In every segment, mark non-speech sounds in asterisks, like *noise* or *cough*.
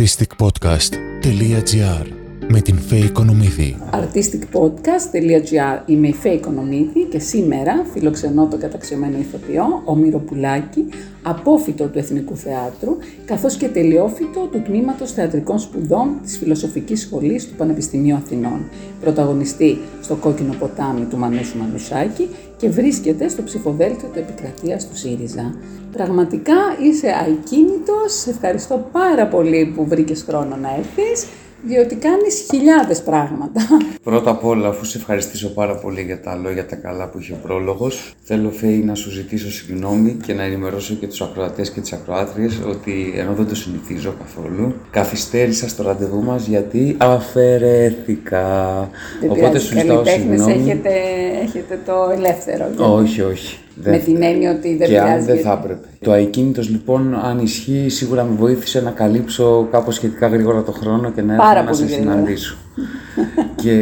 artisticpodcast.gr με την Φέη Οικονομίδη. artisticpodcast.gr Είμαι η Φέη Οικονομίδη και σήμερα φιλοξενώ τον καταξιωμένο ηθοποιό Ομύρο Πουλάκη, απόφυτο του Εθνικού Θεάτρου, καθώς και τελειόφυτο του Τμήματος Θεατρικών Σπουδών της Φιλοσοφικής Σχολής του Πανεπιστημίου Αθηνών. Πρωταγωνιστή στο Κόκκινο Ποτάμι του Μανούσου Μανουσάκη και βρίσκεται στο ψηφοδέλτιο του Επικρατείας του ΣΥΡΙΖΑ. Πραγματικά είσαι ακίνητος, σε ευχαριστώ πάρα πολύ που βρήκες χρόνο να έρθεις διότι κάνεις χιλιάδες πράγματα. Πρώτα απ' όλα, αφού σε ευχαριστήσω πάρα πολύ για τα λόγια τα καλά που είχε ο πρόλογος, θέλω Φέη να σου ζητήσω συγγνώμη και να ενημερώσω και τους ακροατές και τις ακροάτριες ότι ενώ δεν το συνηθίζω καθόλου, καθυστέρησα στο ραντεβού μας γιατί αφαιρέθηκα. Δεν Οπότε πειράζει, σου ζητάω καλλιτέχνες συγγνώμη. έχετε, έχετε το ελεύθερο. Όχι, όχι. Με την έννοια ότι δεν και αν πειράζει. δεν γιατί- θα έπρεπε. Το ακίνητος λοιπόν, αν ισχύει, σίγουρα με βοήθησε να καλύψω κάπως σχετικά γρήγορα το χρόνο και να έρθω Πάρα να πολύ σε γρήγορα. συναντήσω. *laughs* και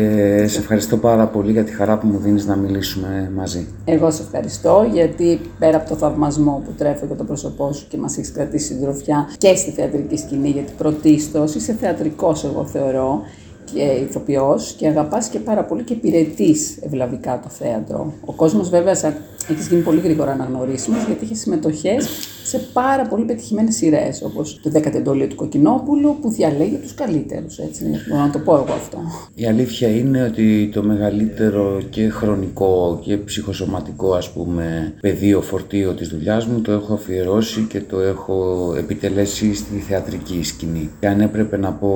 σε ευχαριστώ πάρα πολύ για τη χαρά που μου δίνεις να μιλήσουμε μαζί. Εγώ σε ευχαριστώ γιατί πέρα από το θαυμασμό που τρέφω για το πρόσωπό σου και μας έχεις κρατήσει συντροφιά και στη θεατρική σκηνή, γιατί πρωτίστως είσαι θεατρικός εγώ θεωρώ και ηθοποιός και αγαπάς και πάρα πολύ και υπηρετείς ευλαβικά το θέατρο. Ο κόσμος βέβαια σαν... έχεις γίνει πολύ γρήγορα αναγνωρίσιμος γιατί έχει συμμετοχές σε πάρα πολύ πετυχημένες σειρές όπως το 10 εντολείο του Κοκκινόπουλου που διαλέγει τους καλύτερους, έτσι, μπορώ να το πω εγώ αυτό. Η αλήθεια είναι ότι το μεγαλύτερο και χρονικό και ψυχοσωματικό ας πούμε πεδίο φορτίο της δουλειάς μου το έχω αφιερώσει και το έχω επιτελέσει στη θεατρική σκηνή. Και αν έπρεπε να πω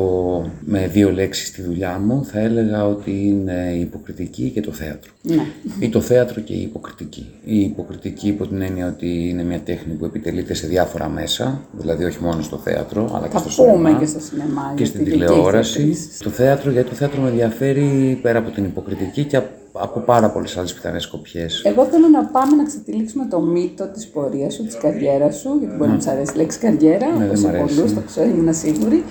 με δύο λέξεις τη δουλειά μου θα έλεγα ότι είναι η υποκριτική και το θέατρο. Ναι. Ή το θέατρο και η υποκριτική. Η υποκριτική υπό την έννοια ότι είναι μια τέχνη που επιτελείται σε διάφορα μέσα, δηλαδή όχι μόνο στο θέατρο, αλλά και Θα στο πούμε σινεμά και στο σινεμά. και γιατί στην και εκεί τηλεόραση. έχει επίσης. Το θέατρο, γιατί το θέατρο με ενδιαφέρει πέρα από την υποκριτική και απ- από πάρα πολλές άλλες πιθανές σκοπιές. Εγώ θέλω να πάμε να ξετυλίξουμε το μύτο της πορείας σου, της καριέρας σου, γιατί μπορεί να του αρέσει η λέξη καριέρα, Ναι, όπως δεν μ' σε αρέσει. πολλούς, το ξέρω, ήμουν σίγουρη.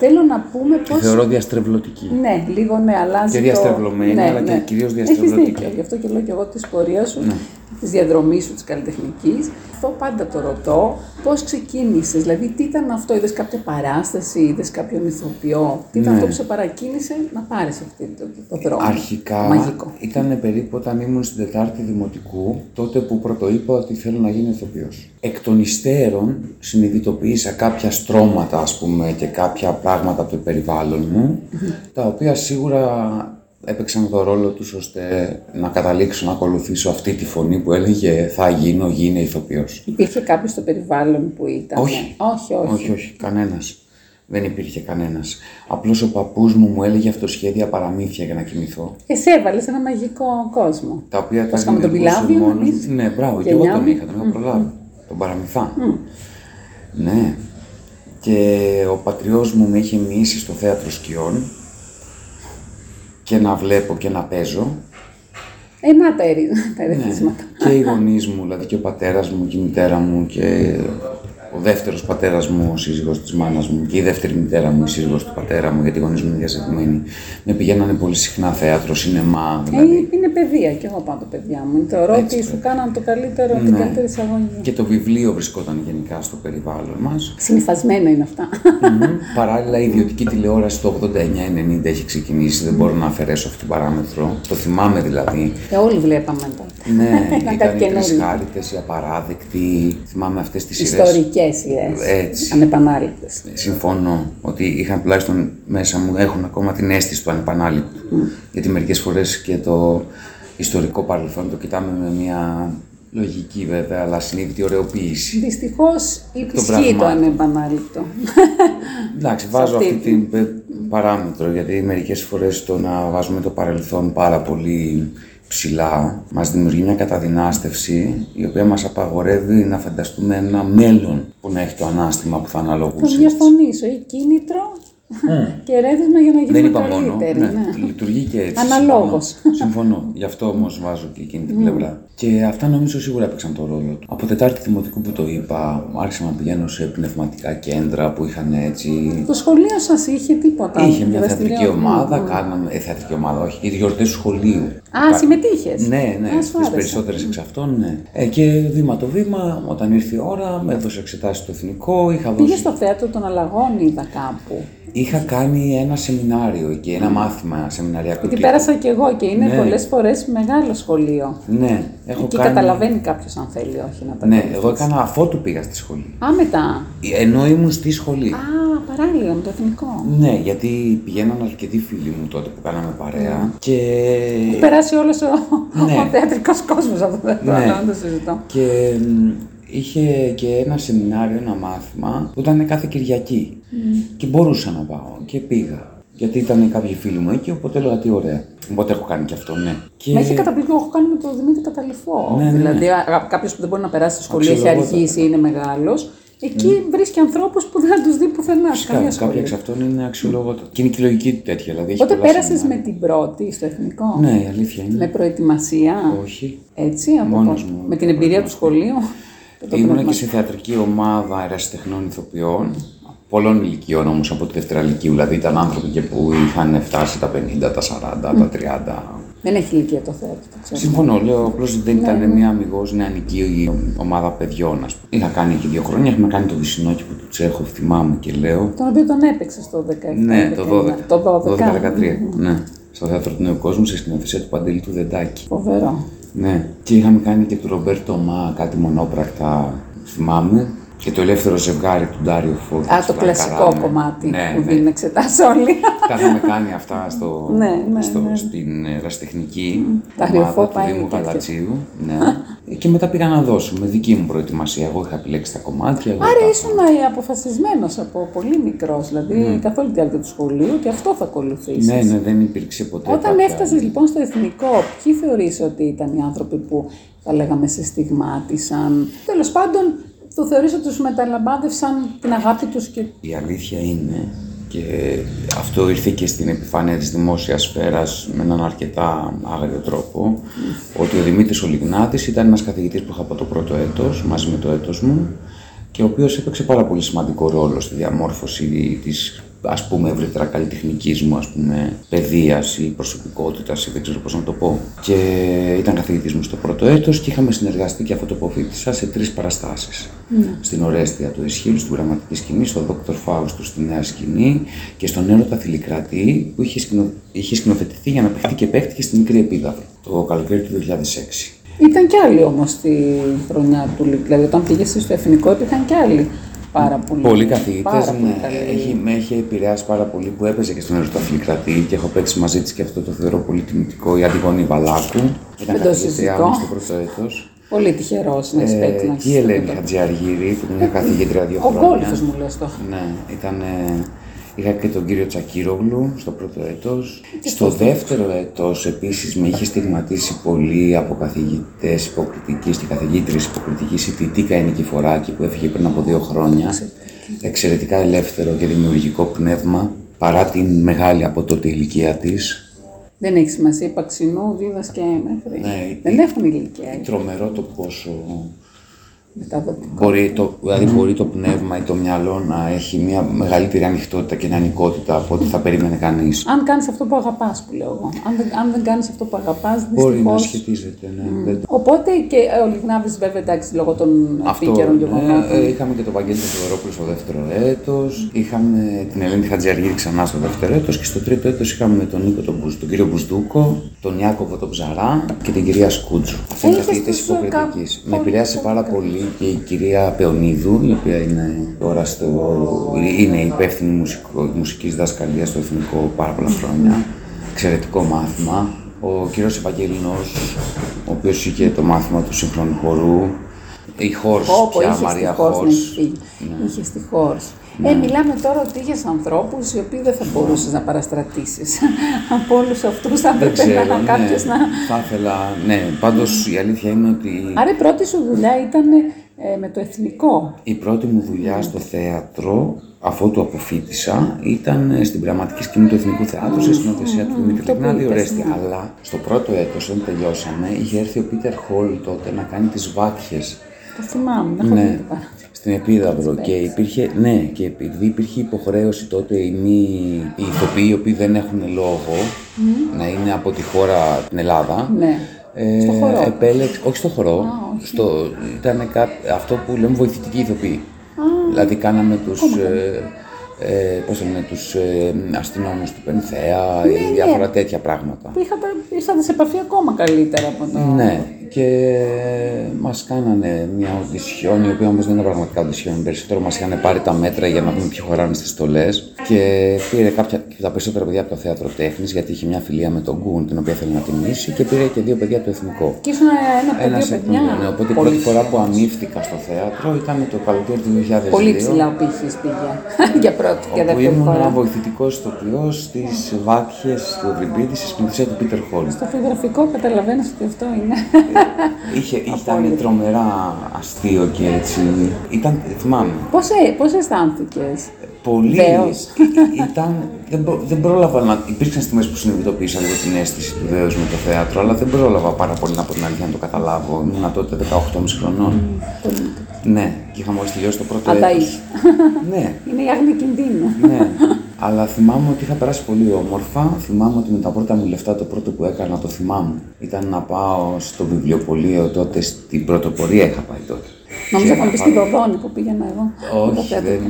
Θέλω να πούμε πώς. Θεωρώ διαστρεβλωτική. Ναι, λίγο ναι, αλλάζει. Και το- διαστρεβλωμένη, αλλά και κυρίως Έχεις διαστρεβλωτική. δίκιο, γι' αυτό και λέω και εγώ της πορείας σου, Ναι. Της διαδρομής σου, της καλλιτεχνικής. Αυτό πάντα το ρωτώ. Πώς ξεκίνησες, δηλαδή τι ήταν αυτό, είδες κάποια παράσταση, είδες κάποιον ηθοποιό, τι ήταν Ναι. αυτό που σε παρακίνησε να πάρεις αυτό το, το δρόμο; Αρχικά Μαγικό. ήταν περίπου όταν ήμουν στην Τετάρτη Δημοτικού, τότε που πρωτοείπα ότι θέλω να γίνω ηθοποιός. Εκ των υστέρων συνειδητοποίησα κάποια στρώματα ας πούμε και κάποια πράγματα από το περιβάλλον μου, τα οποία σίγουρα έπαιξαν το ρόλο τους ώστε να καταλήξω να ακολουθήσω αυτή τη φωνή που έλεγε θα γίνω, γίνε ηθοποιός. Υπήρχε κάποιος στο περιβάλλον που ήταν; Όχι. όχι, όχι. Όχι, όχι, κανένας. Δεν υπήρχε κανένας. Απλώς ο παππούς μου μου έλεγε αυτοσχέδια παραμύθια για να κοιμηθώ. Και σε έβαλες σε ένα μαγικό κόσμο. Τα οποία τα Πώς είχαμε τον δημιουργούσε Πιλάβιο, μόνος- εμείς. Ναι, μπράβο, και Γενιά εγώ τον μου. είχα, τον είχα προλάβει. Τον παραμυθά. Ναι. Και ο πατριός μου με είχε μοιήσει στο θέατρο σκιών και να βλέπω και να παίζω. Ε, να τα, ερη- τα Ναι. ερεθίσματα. και οι γονείς μου, δηλαδή και ο πατέρας μου και η μητέρα μου και ο δεύτερος πατέρας μου, ο σύζυγος της μάνας μου και η δεύτερη μητέρα μου, η σύζυγος του πατέρα μου, γιατί οι γονείς μου είναι διασεκμένοι, με πηγαίνανε πολύ συχνά θέατρο, σινεμά, Ε, δηλαδή. είναι παιδεία και εγώ πάω το παιδιά μου. Θεωρώ Έτσι, ότι σου κάναν το καλύτερο, την Ναι. καλύτερη εισαγωγή. Και το βιβλίο βρισκόταν γενικά στο περιβάλλον μας. Συνυφασμένα είναι αυτά. Μμμ. Παράλληλα, η ιδιωτική τηλεόραση το 89-90 έχει ξεκινήσει. Δεν μπορώ να αφαιρέσω αυτή την παράμετρο. Το θυμάμαι δηλαδή. Και όλοι βλέπαμε τότε. Ναι, Ήταν ήταν κάτι οι τρεις καινούριο. χάριτες, οι απαράδεκτοι. Θυμάμαι αυτές τις σειρές. Ιστορικές σειρές. Έτσι. Ανεπανάληπτες. Συμφωνώ ότι είχαν τουλάχιστον μέσα μου, έχουν ακόμα την αίσθηση του ανεπανάληπτου. Γιατί μερικές φορές και το ιστορικό παρελθόν το κοιτάμε με μια λογική βέβαια, αλλά συνείδητη ωρεοποίηση. Δυστυχώς των υπησχύει το πραγμάτων. ανεπανάληπτο. Εντάξει, βάζω αυτή αυτή την πε- παράμετρο, γιατί μερικές φορές το να βάζουμε το παρελθόν πάρα πολύ ψηλά μας δημιουργεί μια καταδυνάστευση η οποία μας απαγορεύει να φανταστούμε ένα μέλλον που να έχει το ανάστημα που θα Θα αναλογούσε. διαφωνήσω. Ή κίνητρο *laughs* και ερέθισμα για να γίνουμε Δεν είπα μόνο. καλύτεροι. Ναι, ναι. Λειτουργεί και έτσι. Αναλόγως. Συμφωνώ. συμφωνώ. Γι' αυτό όμως βάζω και εκείνη την πλευρά. Και αυτά νομίζω σίγουρα έπαιξαν το ρόλο του. Από Τετάρτη Δημοτικού που το είπα, άρχισα να πηγαίνω σε πνευματικά κέντρα που είχαν έτσι. Το σχολείο σας είχε τίποτα. Είχε μια θεατρική δραστηριότητα; ομάδα, κάναμε. Ε, θεατρική ομάδα, όχι, οι γιορτές του σχολείου. Α, συμμετείχες; Ναι, ναι, Α, σου στι άρεσε. περισσότερες εξ αυτών, ναι. Ε, και βήμα το βήμα, όταν ήρθε η ώρα, με έδωσε εξετάσεις στο εθνικό. Είχα, Πήγες δώσει... στο θέατρο των αλλαγών, είδα κάπου. Είχα κάνει ένα σεμινάριο εκεί, ένα μάθημα σεμιναριακό. Γιατί τύπου. πέρασα κι εγώ και είναι Ναι. πολλές φορές μεγάλο σχολείο. Ναι, έχω Εκεί κάνει. καταλαβαίνει κάποιος αν θέλει όχι να τα Ναι, ακολουθήσει. εγώ έκανα αφότου πήγα στη σχολή. Α, μετά. Ενώ ήμουν στη σχολή. Α, παράλληλα με το εθνικό. Ναι, γιατί πηγαίναν αρκετοί φίλοι μου τότε που κάναμε παρέα. Και. Έχει περάσει όλος ο, Ναι. ο θεατρικός κόσμος από το θέατρο, Ναι. αλλά δεν το συζητώ. Και μ, είχε και ένα σεμινάριο, ένα μάθημα που ήταν κάθε Κυριακή. Και μπορούσα να πάω και πήγα. Γιατί ήταν κάποιοι φίλοι μου εκεί, οπότε έλεγα τι ωραία. Οπότε έχω κάνει και αυτό, ναι. Και... Με έχει καταπληκτικό, έχω κάνει με τον Δημήτρη Καταληφό. Ναι, ναι, ναι. Δηλαδή, κάποιος που δεν μπορεί να περάσει στο σχολείο, έχει Αξιολογότατα. αργήσει, είναι μεγάλος. Εκεί βρίσκει ανθρώπους που δεν θα τους δει πουθενά. σε Φυσικά, καμία κάποια σχολή. εξ αυτών είναι αξιολογότατα. Και είναι και η λογική του τέτοια. Δηλαδή έχει Οπότε πολλά πέρασες σεμινάρια. με την πρώτη στο εθνικό; Ναι, η αλήθεια είναι. Με προετοιμασία; Όχι. Έτσι, από Μόνος πο- μου. με την εμπειρία του σχολείου; Και το Ήμουν πνεύμα. και σε θεατρική ομάδα ερασιτεχνών ηθοποιών. Πολλών ηλικιών όμως από τη δευτέρα ηλικίου. Δηλαδή ήταν άνθρωποι και που είχαν φτάσει τα 50, τα 40, τα 30. Δεν έχει ηλικία το θέατρο, το ξέρω. Συμφωνώ, λέω απλώς δεν ήταν μια αμυγός νεανική ομάδα παιδιών, ας πούμε. Είχα κάνει και δύο χρόνια, είχαμε κάνει το Βυσινόκηπο του Τσέχοφ, θυμάμαι και λέω. Τον οποίο τον έπαιξες στο 17. Ναι, το 12. 19, Το 12. 12-13. Ναι, στο θέατρο του Νέου Κόσμου, σε σκηνοθεσία του Παντελή του Δεντάκη. Φοβερό. Ναι, και είχαμε κάνει και του Ρομπέρτο Μα κάτι μονόπρακτα, θυμάμαι. Και το ελεύθερο ζευγάρι του Ντάριο Φώτη. Α, το κλασικό κομμάτι ναι, που ναι. δίνουν εξετάσει όλοι. Τα είχαμε κάνει αυτά στο, Ναι, ναι, στο, ναι. στην ερασιτεχνική Ντάριο ομάδα Φώ του πάει Δήμου τέτοιο. Γαλατσίου. Ναι. και μετά πήγα να δώσω με δική μου προετοιμασία. Εγώ είχα επιλέξει τα κομμάτια. εγώ Άρα τα- ήσουν αποφασισμένος από πολύ μικρός, δηλαδή καθ' όλη τη διάρκεια του σχολείου ότι αυτό θα ακολουθήσεις. Ναι, ναι, δεν υπήρξε ποτέ. Όταν κάποια- έφτασες λοιπόν στο εθνικό, ποιοι θεωρείς ότι ήταν οι άνθρωποι που θα λέγαμε σε στιγμάτισαν; Τέλος πάντων, το θεωρείς ότι τους μεταλαμπάδευσαν την αγάπη τους και Η αλήθεια είναι και αυτό ήρθε και στην επιφάνεια της δημόσιας σφαίρας με έναν αρκετά άγριο τρόπο ότι ο Δημήτρης Ολιγνάτης ήταν ένας καθηγητής που είχα από το πρώτο έτος μαζί με το έτος μου και ο οποίος έπαιξε πάρα πολύ σημαντικό ρόλο στη διαμόρφωση της ας πούμε ευρύτερα καλλιτεχνικής μου ας πούμε παιδείας ή προσωπικότητας ή δεν ξέρω πώς να το πω και ήταν καθηγητής μου στο πρώτο έτος και είχαμε συνεργαστεί και αυτοποφίτησα σε τρεις παραστάσεις στην Ορέστια του Ισχύλου, στην πραγματική σκηνή, στο Δόκτωρ Φάουστου στη Νέα Σκηνή και στον Έρωτα Θηλυκρατή που είχε, σκηνο... είχε σκηνοθετηθεί για να παιχτεί και παίχτηκε στη Μικρή Επίδαυρο το καλοκαίρι του 2006. Ήταν κι άλλοι όμως τη χρονιά του Λυκ. Δηλαδή, όταν πήγε στο εθνικό, υπήρχαν κι άλλοι πάρα πολύ. Πολλοί καθηγητές πάρα πολύ ναι, καλοί. έχει, με έχει επηρεάσει πάρα πολύ που έπαιζε και στον Έρωτα Θηλυκρατή και έχω παίξει μαζί της και αυτό το θεωρώ πολύ τιμητικό. Η Αντιγονή Βαλάκου. Ήταν Δεν το καθηγήτριά συζητώ. μου στο πρώτο έτος. Πολύ τυχερός να έχει παίξει να Ε, και η έχεις Ελένη αυτό. Χατζιαργύρη, που είναι καθηγήτρια δύο Ο χρόνια. Γκόλφο μου λες το. Ναι, ήταν. Είχα και τον κύριο Τσακύρογλου στο πρώτο έτος. Στο δεύτερο έτος επίσης με είχε στιγματίσει πολύ από καθηγητές υποκριτικής και καθηγήτρες υποκριτικής η Τιτίκα η Νικηφοράκη που έφυγε πριν από δύο χρόνια. Εξαιρετικά ελεύθερο και δημιουργικό πνεύμα παρά την μεγάλη από τότε ηλικία της. Δεν έχει σημασία. Υπαξινού, δίδα και μέχρι. Ναι, Δεν η- έχουν ηλικία. Τρομερό το πόσο Μεταδοτικό. Μπορεί το, δηλαδή μπορεί το πνεύμα ή το μυαλό να έχει μια μεγαλύτερη ανοιχτότητα και νεανικότητα από ό,τι θα περίμενε κανείς. Αν κάνεις αυτό που αγαπάς, που λέω εγώ. Αν δεν, αν δεν κάνεις αυτό που αγαπάς, Μπορεί να δυστυχώ. σχετίζεται, ναι. Δεν- Οπότε και ε, ο Λιγνάβης, βέβαια, εντάξει, λόγω των Αυτό, επίκαιρων ναι, γεγονότων. ε, είχαμε και τον Βαγγέλη τον Θεοδωρόπουλο στο δεύτερο έτος, είχαμε την Ελένη Χατζιαργύρη ξανά στο δεύτερο έτος και στο τρίτο έτος είχαμε τον Νίκο τον, Μπουζ- τον κύριο Μπουσδούκο, τον Ιάκωβο τον Ψαρά και την κυρία Σκούτζου. Αυτή είναι Είχες καθηγητές τους, ε, υποκριτικής. κάπου- Με επηρέασε πάρα πολύ και η κυρία Πεωνίδου, η οποία είναι τώρα στο, είναι υπεύθυνη μουσικό, μουσικής δασκαλίας στο Εθνικό πάρα πολλά χρόνια. Εξαιρετικό μάθημα. Ο κύριος Ευαγγελινός, ο οποίος είχε το μάθημα του σύγχρονου χορού. Η Χόρς, Όπω πια είχε στη Μαρία Χόρς να Χόρς. έχει φύγει. Είχε στη Χόρς. Ε, μιλάμε τώρα ότι είχες ανθρώπους οι οποίοι δεν θα μπορούσες να παραστρατήσεις. *laughs* Από όλους αυτούς θα Δεν έπρεπε ξέρω, να ναι, κάποιο να. θα ήθελα, ναι, πάντως η αλήθεια είναι ότι Άρα η πρώτη σου δουλειά ήταν ε, με το εθνικό. η πρώτη μου δουλειά στο θέατρο αφού το αποφύτησα ήταν ε, στην πραγματική σκηνή του Εθνικού Θεάτρου σε σκηνοθεσία του Δημήτρη το Λιγνάδη πείτε, Ορέστη. ναι. Αλλά στο πρώτο έτος, όταν τελειώσαμε, είχε έρθει ο Πίτερ Χόλ τότε να κάνει τις βάτιες Το θυμάμαι, δεν έχω δει ναι, την παρά. Στην Επίδαυρο και υπήρχε, ναι, και επειδή υπήρχε υποχρέωση τότε οι, μη, οι ηθοποιοί οι οποίοι δεν έχουν λόγο να είναι από τη χώρα την Ελλάδα. Ναι. Ε, Στο χορό. Επέλεξε, όχι στο χορό, όχι. στο, ήταν αυτό που λέμε βοηθητικοί ηθοποιοί. Δηλαδή κάναμε τους, ε, ε, πώς το λένε, τους ε, αστυνόμους του Πενθέα Ναι, ή διάφορα τέτοια πράγματα. Που είχατε, ήρθατε σε επαφή ακόμα καλύτερα από το. Ναι, και μας κάνανε μια οντισιόν, η οποία όμως δεν είναι πραγματικά οντισιόν. Περισσότερο μας είχαν πάρει τα μέτρα για να δούμε ποιοι χωράνε στις στολές. Και πήρε κάποια, και τα περισσότερα παιδιά από το θέατρο τέχνης, γιατί είχε μια φιλία με τον Γκουν, την οποία θέλει να τιμήσει, και πήρε και δύο παιδιά του Εθνικό. Και ήσουν ένα παιδί, Ένας δύο εκ παιδιά. των δύο, ναι. Οπότε η Πολύ πρώτη φορά που ψηλός. αμύφθηκα στο θέατρο ήταν το καλοκαίρι του 2002. Πολύ ψηλά ο πύχης πήγε. *laughs* Για πρώτη και Όπου δεύτερη ήμουν φορά. βοηθητικός ηθοποιό στι βάτιε του Ευρυπίδη στη σκηνοθεσία του Πίτερ Χόλ. Στο φωτογραφικό καταλαβαίνεις ότι αυτό είναι. Είχε, *laughs* ήταν τρομερά αστείο και έτσι. Ήταν, θυμάμαι, Πώς, ε, πώς αισθάνθηκες; πολύ. Δέος. *laughs* Ήταν, δεν, προ- δεν πρόλαβα να. Υπήρξαν στιγμές που συνειδητοποίησα λίγο την αίσθηση του δέους με το θέατρο, αλλά δεν πρόλαβα πάρα πολύ να πω την αλήθεια να το καταλάβω. Ήμουν τότε 18,5 χρονών. Ναι, και είχα μόλις τελειώσει το πρώτο Αταΐς. έτος. ναι, *laughs* Είναι η άγνοια κινδύνου. ναι. Αλλά θυμάμαι ότι είχα περάσει πολύ όμορφα. Θυμάμαι ότι με τα πρώτα μου λεφτά το πρώτο που έκανα, το θυμάμαι, ήταν να πάω στο βιβλιοπωλείο τότε, στην πρωτοπορία είχα πάει τότε. Νόμιζα Και να να πεις πάω- στην Δοδόνη που πήγαινα εγώ. Το όχι, θέατρο. δεν,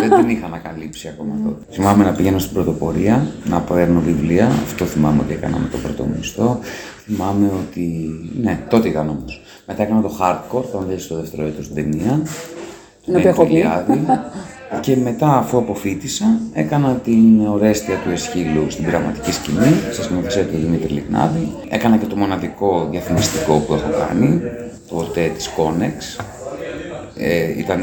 ε, δεν την είχα ανακαλύψει ακόμα τότε. Θυμάμαι να πηγαίνω στην πρωτοπορία, να παίρνω βιβλία. Αυτό θυμάμαι ότι έκανα με το πρώτο μου μισθό. Θυμάμαι ότι. Ναι, τότε ήταν όμως. Μετά έκανα το hardcore, θα δει στο δεύτερο έτος την ταινία. Την οποία έχω δει. Ηλιάδη. *laughs* Και μετά, αφού αποφύτησα, έκανα την ορέστια του Εσχύλου στην πειραματική σκηνή, στη σκηνοθεσία του Δημήτρη Λιγνάδη. Έκανα και το μοναδικό διαφημιστικό που έχω κάνει, το ΟΤΕ της Κόνεξ. Ε, ήταν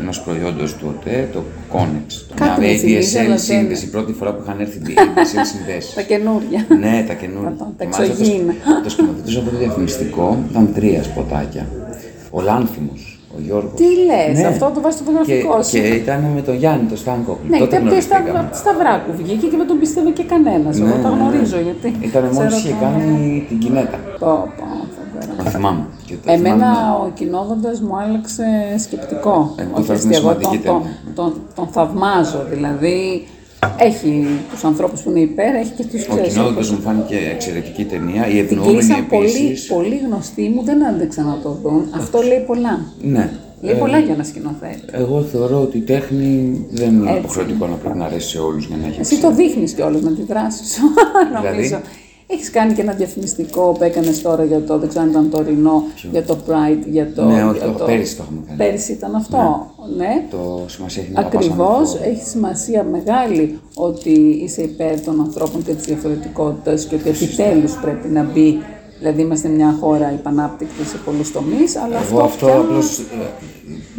ενός προϊόντος του ΟΤΕ, το Κόνεξ. Κάτι Μια με θυμίζει, αλλά ADSL δεν- σύνδεση, η πρώτη φορά που είχαν έρθει οι ADSL *laughs* συνδέσεις. Τα καινούρια. ναι, τα καινούργια. Τα- τα Και μάλιστα το, εξωγήινα. το σκηνοθετούσα από το διαφημιστικό, ήταν τρία σποτάκια. Ο Λάνθιμος, ο Γιώργος. Τι λες, Ναι. αυτό το βάζεις στο Και, φωτογραφικό σου. και ήταν με τον Γιάννη, τον Στάνκοπλ. Ναι, Τότε γιατί από τη Στα- γνωριστήκαμε. από τη Σταυράκου βγήκε και δεν τον πίστευε και κανένας. Εγώ Ναι, τα ναι, ναι. γνωρίζω γιατί. Ήταν μόλι ξέρω είχε το- κάνει την κινέτα. Πω, πω, φοβερό. Το θυμάμαι. Και το Εμένα θυμάμαι- ο κοινόδοντας μου άλλαξε σκεπτικό. Ε, το Όχι φέρνει αστείο, εγώ σημαντική τον, τον, ταινία. τον, τον θαυμάζω. Δηλαδή, έχει τους ανθρώπους που είναι υπέρ, έχει και του Ο ξέρεις. κοινότητας μου φάνηκε εξαιρετική ταινία. Οι Την ευνοούμενοι κλείσαν πολύ, επίσης. πολύ γνωστοί μου, δεν άντεξαν να το δουν. Αυτό λέει πολλά. Ναι. Λέει πολλά για ένα σκηνοθέτη. Εγώ θεωρώ ότι η τέχνη δεν είναι Έτσι. υποχρεωτικό να πρέπει να αρέσει σε όλους για να έχει Εσύ αξία. το δείχνεις κιόλας με τη δράση σου. *laughs* Δηλαδή; Νομίζω. Έχεις κάνει και ένα διαφημιστικό που έκανες τώρα για το, δεν ξέρω αν ήταν το Ρινό, για το Pride, για το. Ναι, όχι, για το- πέρυσι το έχουμε κάνει. Πέρυσι ήταν αυτό. Ναι. Το σημασία έχει να αγαπάς Ακριβώς. άνθρωπο. Έχει σημασία μεγάλη ότι είσαι υπέρ των ανθρώπων και της διαφορετικότητας και ότι επιτέλους πρέπει να μπει. Δηλαδή, είμαστε μια χώρα υπανάπτυκτης σε πολλούς τομείς, αλλά Εγώ αυτό, αυτό πια απλώς ε,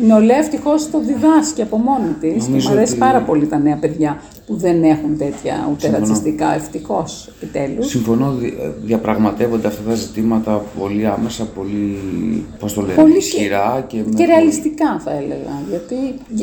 η νεολαία ευτυχώς το διδάσκει από μόνη της. Και Νομίζω μου αρέσει ότι- πάρα πολύ τα νέα παιδιά που δεν έχουν τέτοια ούτε Συμφωνώ. ρατσιστικά. Ευτυχώς επιτέλους. συμφωνώ, δι- ε, διαπραγματεύονται αυτά τα ζητήματα πολύ άμεσα, πολύ, πώς το λένε, Πολύ και- ισχυρά και, με Και πολύ- ρεαλιστικά θα έλεγα. Γιατί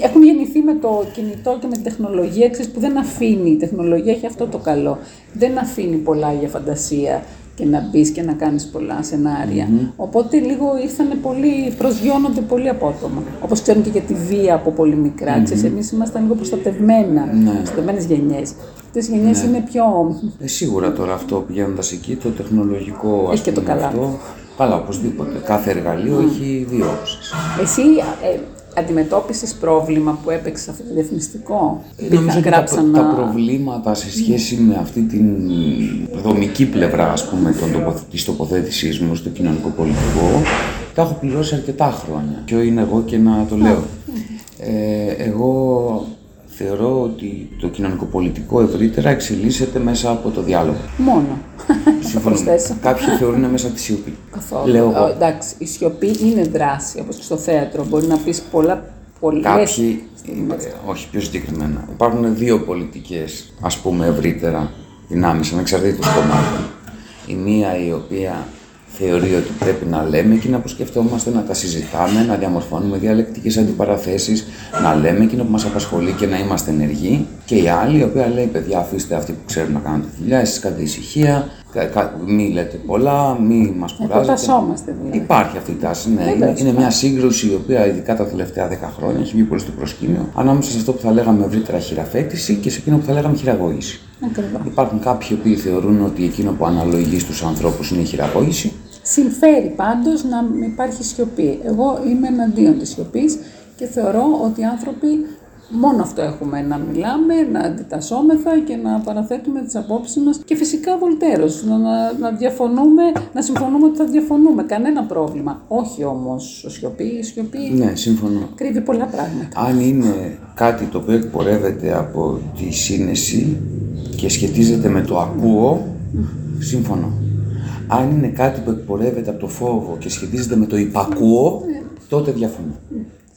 έχουν γεννηθεί με το κινητό και με την τεχνολογία ξέρεις, που δεν αφήνει. Η τεχνολογία έχει αυτό το καλό. Δεν αφήνει πολλά για φαντασία και να μπεις και να κάνεις πολλά σενάρια. Οπότε λίγο ήρθαν πολύ, προσγειώνονται πολύ απότομα. Όπως ξέρουν και για τη βία από πολύ μικρά. Ξέρεις, εμείς ήμασταν λίγο προστατευμένα, Ναι. προστατευμένες γενιές. Αυτές οι γενιές είναι πιο. Ε, σίγουρα τώρα αυτό πηγαίνοντας εκεί, το τεχνολογικό ας Έχει και το πούμε, καλά. αυτό. Καλά, οπωσδήποτε. Κάθε εργαλείο έχει δύο όψεις. Εσύ ε, αντιμετώπισες πρόβλημα που έπαιξε σε αυτό το διαφημιστικό; Ε, Νομίζω Υπήρχαν, ότι τα, γράψαν τα να- προβλήματα σε σχέση με αυτή την δομική πλευρά ας πούμε, των τοποθε, της τοποθέτησής μου στο κοινωνικό πολιτικό τα έχω πληρώσει αρκετά χρόνια. Ποιο είναι εγώ και να το λέω. Ε, εγώ θεωρώ ότι το κοινωνικό πολιτικό ευρύτερα εξελίσσεται μέσα από το διάλογο. Μόνο. Θα *laughs* Συμφωνούμε. προσθέσω. Κάποιοι θεωρούν μέσα από τη σιωπή. Καθόλου. Λέω εγώ. Ε, εντάξει, η σιωπή είναι δράση, όπως και στο θέατρο. Μπορεί να πεις πολλά, πολλές Κάποιοι, στιγμές. ε, όχι πιο συγκεκριμένα, υπάρχουν δύο πολιτικές, ας πούμε ευρύτερα, δυνάμεις, ανεξαρτήτως κομμάτων. Η μία η οποία θεωρεί ότι πρέπει να λέμε εκείνα που σκεφτόμαστε, να τα συζητάμε, να διαμορφώνουμε διαλεκτικές αντιπαραθέσεις, να λέμε εκείνο που μας απασχολεί και να είμαστε ενεργοί. Και η άλλη, η οποία λέει, παιδιά, αφήστε αυτοί που ξέρουν να κάνουν τη δουλειά, εσείς κάντε ησυχία, μη λέτε πολλά, μη μας κουράζετε. δηλαδή. Υπάρχει αυτή η τάση, ναι. Είναι, είναι μια σύγκρουση η οποία ειδικά τα τελευταία 10 χρόνια έχει βγει πολύ στο προσκήνιο, ανάμεσα σε αυτό που θα λέγαμε ευρύτερα χειραφέτηση και σε εκείνο που θα λέγαμε χειραγώγηση. Ακριβώς. Υπάρχουν κάποιοι που θεωρούν ότι εκείνο που αναλογεί στους ανθρώπους είναι η χειραγώγηση Συμφέρει πάντως να υπάρχει σιωπή. Εγώ είμαι εναντίον της σιωπής και θεωρώ ότι οι άνθρωποι μόνο αυτό έχουμε να μιλάμε, να αντιτασσόμεθα και να παραθέτουμε τις απόψεις μας και φυσικά βολτέρως, να, να διαφωνούμε, να συμφωνούμε ότι θα διαφωνούμε, κανένα πρόβλημα. Όχι όμως σιωπή, η σιωπή ναι, συμφωνώ. κρύβει πολλά πράγματα. Αν είναι κάτι το οποίο εκπορεύεται από τη σύνεση και σχετίζεται με το ακούω, συμφωνώ. Αν είναι κάτι που εκπορεύεται από το φόβο και σχετίζεται με το υπακούω, τότε διαφωνώ.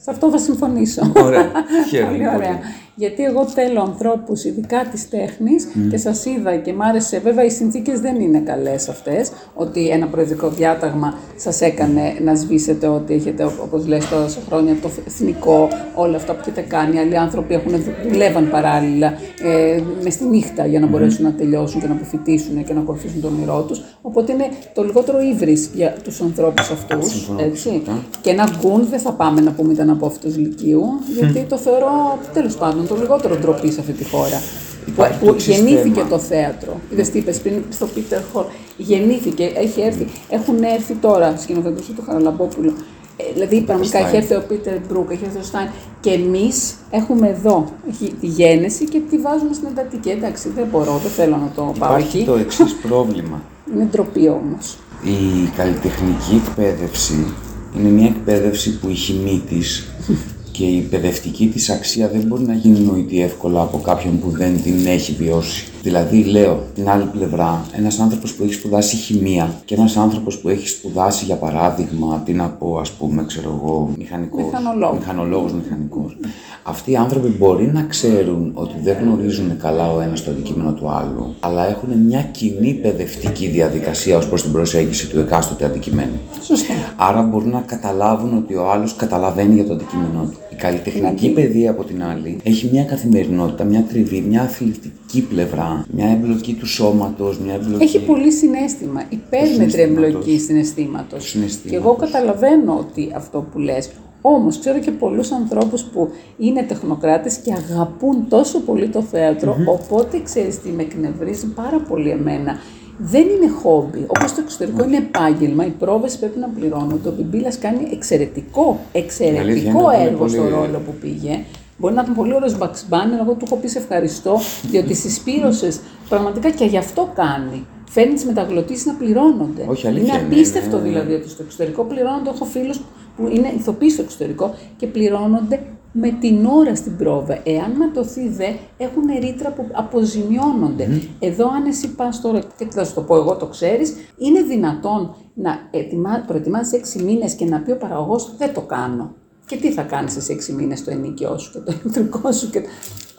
Σε αυτό θα συμφωνήσω. Ωραία. *laughs* Χαίρομαι πολύ. Ωραία. Γιατί εγώ θέλω ανθρώπους, ειδικά της τέχνης, και σας είδα και μ' άρεσε, βέβαια οι συνθήκες δεν είναι καλές αυτές, ότι ένα προεδρικό διάταγμα σας έκανε να σβήσετε ότι έχετε, όπως λες τόσα χρόνια, το εθνικό, όλα αυτά που έχετε κάνει. Άλλοι άνθρωποι έχουν, δουλεύαν παράλληλα ε, μες στη νύχτα για να μπορέσουν να τελειώσουν και να αποφυτίσουν και να ακολουθήσουν το όνειρό τους. Οπότε είναι το λιγότερο ύβρις για τους ανθρώπους αυτούς. Έτσι. Και ένα γκουν δεν θα πάμε να πούμε ήταν απόφυτος λυκείου, γιατί το θεωρώ τέλος πάντων το λιγότερο ντροπή σε αυτή τη χώρα. Υπάρχει που, το που γεννήθηκε θέμα. το θέατρο. Είδες τι είπες πριν στο Peter Hall. Γεννήθηκε, έχει έρθει, έχουν έρθει τώρα σκηνοθετούσε του Χαραλαμπόπουλο. Ε, δηλαδή, πραγματικά έχει έρθει ο Πίτερ Μπρούκ, έχει έρθει ο Στάιν και εμείς έχουμε εδώ έχει τη γέννηση και τη βάζουμε στην εντατική. Εντάξει, δεν μπορώ, δεν θέλω να το πάω Υπάρχει εκεί. το εξής *laughs* πρόβλημα. Είναι ντροπή όμως. Η καλλιτεχνική εκπαίδευση είναι μια εκπαίδευση που η χημή της *laughs* και η παιδευτική της αξία δεν μπορεί να γίνει νοητή εύκολα από κάποιον που δεν την έχει βιώσει. Δηλαδή, λέω την άλλη πλευρά, ένας άνθρωπος που έχει σπουδάσει χημεία και ένας άνθρωπος που έχει σπουδάσει, για παράδειγμα, τι να πω, ας πούμε, ξέρω εγώ, μηχανικός, Μηχανολόγος. μηχανολόγος, μηχανικός. Αυτοί οι άνθρωποι μπορεί να ξέρουν ότι δεν γνωρίζουν καλά ο ένας το αντικείμενο του άλλου, αλλά έχουν μια κοινή παιδευτική διαδικασία ως προς την προσέγγιση του εκάστοτε αντικειμένου. Σωστά. Άρα μπορούν να καταλάβουν ότι ο άλλος καταλαβαίνει για το αντικείμενό του. Η καλλιτεχνική παιδεία από την άλλη έχει μια καθημερινότητα, μια τριβή, μια αθλητική πλευρά, μια εμπλοκή του σώματος, μια εμπλοκή... Έχει πολύ συνέστημα, υπέρμετρη συναισθήματος. εμπλοκή συναισθήματος. Του συναισθήματος. Και εγώ καταλαβαίνω ότι αυτό που λες. Όμως ξέρω και πολλούς ανθρώπους που είναι τεχνοκράτες και αγαπούν τόσο πολύ το θεατρο οπότε ξέρεις τι με εκνευρίζει πάρα πολύ εμένα. Δεν είναι χόμπι. Όπως το εξωτερικό είναι επάγγελμα, οι πρόβες πρέπει να πληρώνονται. Ο Μπιμπίλας κάνει εξαιρετικό, αλήθεια είναι εξαιρετικό ότι είναι έργο στο πολύ- ρόλο που πήγε. Μπορεί να ήταν πολύ ωραίος Bugs Banner, εγώ του έχω πει σε ευχαριστώ, διότι συσπήρωσε πραγματικά και γι' αυτό κάνει. Φέρνει τις μεταγλωτήσεις να πληρώνονται. Όχι, αλήθεια είναι είναι, απίστευτο είναι- δηλαδή ότι στο εξωτερικό πληρώνονται. Έχω φίλους που είναι ηθοποιοί στο εξωτερικό και πληρώνονται με την ώρα στην πρόβα. Εάν ματωθεί δε, έχουν ρήτρα που αποζημιώνονται. Εδώ, αν εσύ πας τώρα, και θα σου το πω εγώ, το ξέρεις, είναι δυνατόν να ετοιμα... προετοιμάσεις έξι μήνες και να πει ο παραγωγός δεν το κάνω. Και τι θα κάνεις σε έξι μήνες το ενίκαιό σου και το ηλεκτρικό σου. Και...